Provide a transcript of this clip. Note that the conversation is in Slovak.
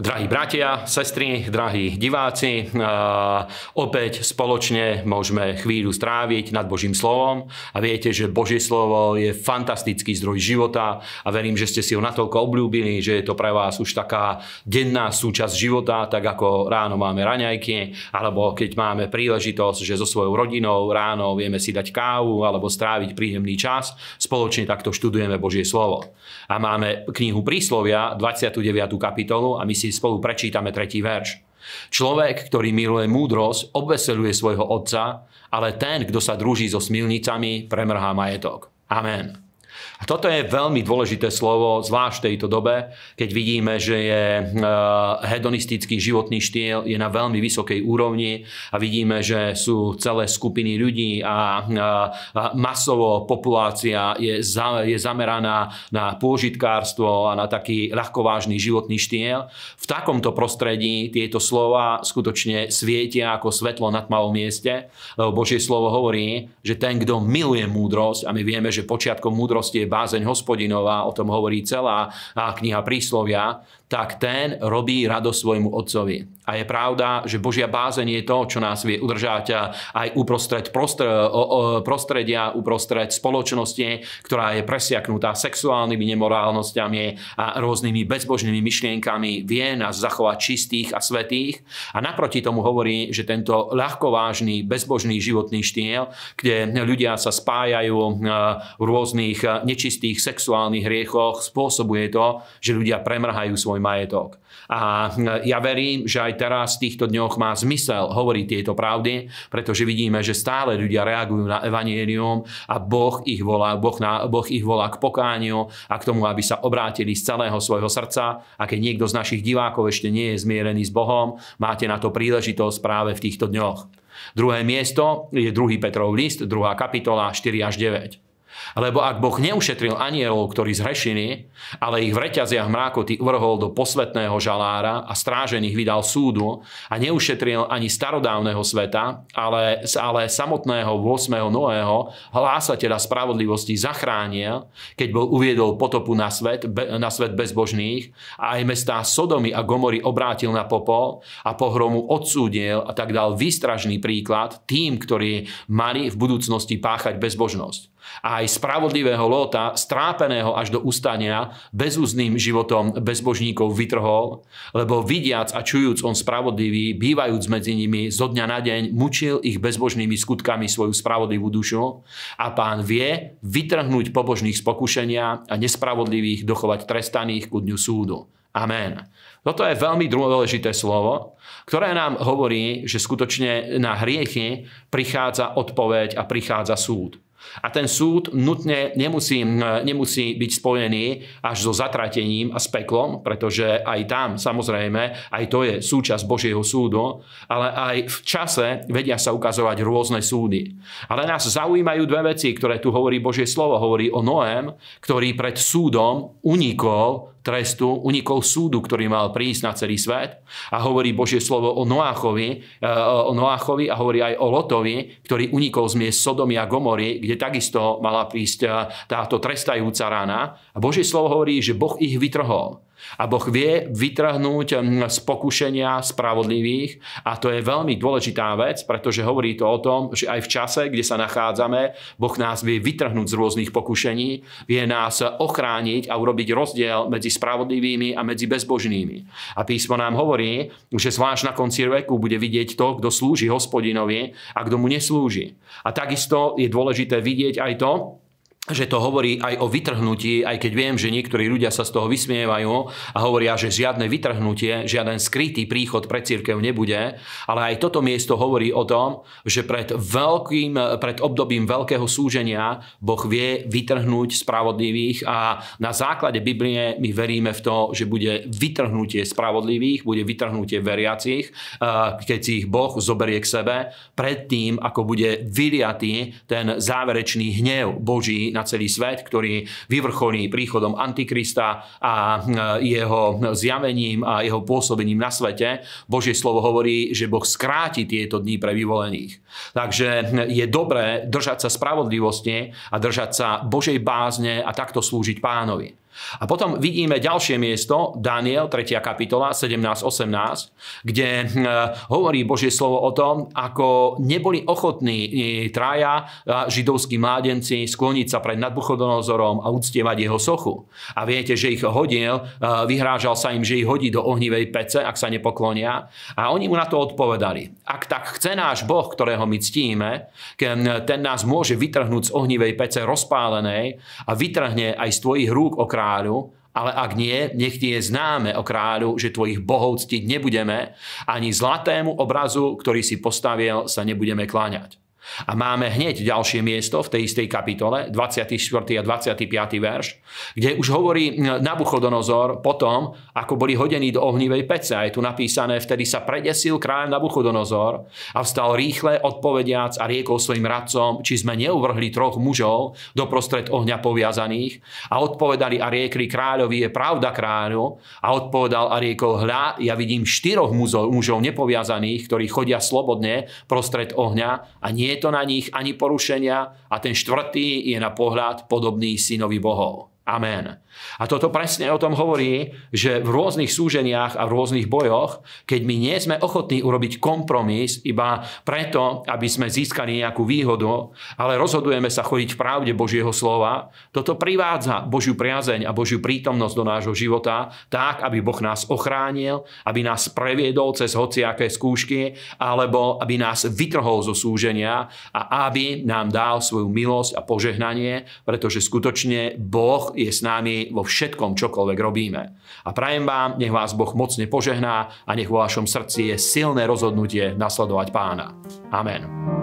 Drahí bratia, sestry, drahí diváci, opäť spoločne môžeme chvíľu stráviť nad Božím slovom a viete, že Božie slovo je fantastický zdroj života a verím, že ste si ho natoľko obľúbili, že je to pre vás už taká denná súčasť života, tak ako ráno máme raňajky, alebo keď máme príležitosť, že so svojou rodinou ráno vieme si dať kávu alebo stráviť príjemný čas, spoločne takto študujeme Božie slovo. A máme knihu Príslovia, 29. kapitolu a my si spolu prečítame tretí verš. Človek, ktorý miluje múdrosť, obveseluje svojho otca, ale ten, kto sa druží so smilnicami, premrhá majetok. Amen. A toto je veľmi dôležité slovo, zvlášť v tejto dobe, keď vidíme, že je e, hedonistický životný štýl je na veľmi vysokej úrovni a vidíme, že sú celé skupiny ľudí a masovo populácia je, je zameraná na pôžitkárstvo a na taký ľahkovážny životný štýl. V takomto prostredí tieto slova skutočne svietia ako svetlo na tmavom mieste, lebo Božie slovo hovorí, že ten, kto miluje múdrosť, a my vieme, že počiatkom múdrosti je bázeň hospodinová, o tom hovorí celá kniha príslovia, tak ten robí radosť svojmu otcovi. A je pravda, že Božia bázeň je to, čo nás vie udržať aj uprostred prostredia, uprostred spoločnosti, ktorá je presiaknutá sexuálnymi nemorálnosťami a rôznymi bezbožnými myšlienkami, vie nás zachovať čistých a svetých. A naproti tomu hovorí, že tento ľahkovážny, bezbožný životný štýl, kde ľudia sa spájajú v rôznych nečistých sexuálnych hriechoch, spôsobuje to, že ľudia premrhajú svoj majetok. A ja verím, že aj teraz v týchto dňoch má zmysel hovoriť tieto pravdy, pretože vidíme, že stále ľudia reagujú na evanielium a Boh ich volá, boh, na, boh ich volá k pokániu a k tomu, aby sa obrátili z celého svojho srdca. A keď niekto z našich divákov ešte nie je zmierený s Bohom, máte na to príležitosť práve v týchto dňoch. Druhé miesto je 2. Petrov list, 2. kapitola 4 až 9. Lebo ak Boh neušetril anielov, ktorí zhrešili, ale ich v reťaziach mrákoty uvrhol do posvetného žalára a strážených vydal súdu a neušetril ani starodávneho sveta, ale, ale samotného 8. Noého hlásateľa spravodlivosti zachránil, keď bol uviedol potopu na svet, na svet bezbožných a aj mestá Sodomy a Gomory obrátil na popol a pohromu odsúdil a tak dal výstražný príklad tým, ktorí mali v budúcnosti páchať bezbožnosť a aj spravodlivého Lóta, strápeného až do ustania, bezúzným životom bezbožníkov vytrhol, lebo vidiac a čujúc on spravodlivý, bývajúc medzi nimi zo dňa na deň, mučil ich bezbožnými skutkami svoju spravodlivú dušu a pán vie vytrhnúť pobožných z pokušenia a nespravodlivých dochovať trestaných ku dňu súdu. Amen. Toto je veľmi dôležité slovo, ktoré nám hovorí, že skutočne na hriechy prichádza odpoveď a prichádza súd. A ten súd nutne nemusí, nemusí byť spojený až so zatratením a s peklom, pretože aj tam samozrejme, aj to je súčasť Božieho súdu, ale aj v čase vedia sa ukazovať rôzne súdy. Ale nás zaujímajú dve veci, ktoré tu hovorí Božie slovo. Hovorí o Noém, ktorý pred súdom unikol trestu, unikol súdu, ktorý mal prísť na celý svet. A hovorí Božie slovo o Noáchovi, e, o Noáchovi a hovorí aj o Lotovi, ktorý unikol z miest Sodomy a Gomory, kde takisto mala prísť e, táto trestajúca rána. A Božie slovo hovorí, že Boh ich vytrhol. A Boh vie vytrhnúť hm, z pokušenia spravodlivých a to je veľmi dôležitá vec, pretože hovorí to o tom, že aj v čase, kde sa nachádzame, Boh nás vie vytrhnúť z rôznych pokušení, vie nás ochrániť a urobiť rozdiel medzi spravodlivými a medzi bezbožnými. A písmo nám hovorí, že zvlášť na konci veku bude vidieť to, kto slúži hospodinovi a kto mu neslúži. A takisto je dôležité vidieť aj to, že to hovorí aj o vytrhnutí, aj keď viem, že niektorí ľudia sa z toho vysmievajú a hovoria, že žiadne vytrhnutie, žiaden skrytý príchod pre církev nebude, ale aj toto miesto hovorí o tom, že pred, veľkým, pred obdobím veľkého súženia Boh vie vytrhnúť spravodlivých a na základe Biblie my veríme v to, že bude vytrhnutie spravodlivých, bude vytrhnutie veriacich, keď si ich Boh zoberie k sebe, predtým, ako bude vyliatý ten záverečný hnev Boží na celý svet, ktorý vyvrcholí príchodom Antikrista a e, jeho zjavením a jeho pôsobením na svete. Božie slovo hovorí, že Boh skráti tieto dní pre vyvolených. Takže je dobré držať sa spravodlivosti a držať sa Božej bázne a takto slúžiť pánovi. A potom vidíme ďalšie miesto, Daniel, 3. kapitola, 17-18, kde hm, hovorí Božie slovo o tom, ako neboli ochotní traja židovskí mládenci skloniť sa pred nadbuchodonozorom a uctievať jeho sochu. A viete, že ich hodil, vyhrážal sa im, že ich hodí do ohnivej pece, ak sa nepoklonia. A oni mu na to odpovedali. Ak tak chce náš Boh, ktorého my ctíme, ten nás môže vytrhnúť z ohnivej pece rozpálenej a vytrhne aj z tvojich rúk o kráľu, ale ak nie, nech ti je známe o kráľu, že tvojich bohov ctiť nebudeme, ani zlatému obrazu, ktorý si postavil, sa nebudeme kláňať. A máme hneď ďalšie miesto v tej istej kapitole, 24. a 25. verš, kde už hovorí Nabuchodonozor potom, ako boli hodení do ohnivej pece. A je tu napísané, vtedy sa predesil kráľ Nabuchodonozor a vstal rýchle odpovediac a riekol svojim radcom, či sme neuvrhli troch mužov do prostred ohňa poviazaných. A odpovedali a riekli kráľovi, je pravda kráľu. A odpovedal a riekol, hľa, ja vidím štyroch mužov, mužov nepoviazaných, ktorí chodia slobodne prostred ohňa a nie to na nich ani porušenia a ten štvrtý je na pohľad podobný synovi bohov. Amen. A toto presne o tom hovorí, že v rôznych súženiach a v rôznych bojoch, keď my nie sme ochotní urobiť kompromis iba preto, aby sme získali nejakú výhodu, ale rozhodujeme sa chodiť v pravde Božieho slova, toto privádza Božiu priazeň a Božiu prítomnosť do nášho života tak, aby Boh nás ochránil, aby nás previedol cez hociaké skúšky, alebo aby nás vytrhol zo súženia a aby nám dal svoju milosť a požehnanie, pretože skutočne Boh je s nami vo všetkom, čokoľvek robíme. A prajem vám, nech vás Boh mocne požehná a nech vo vašom srdci je silné rozhodnutie nasledovať pána. Amen.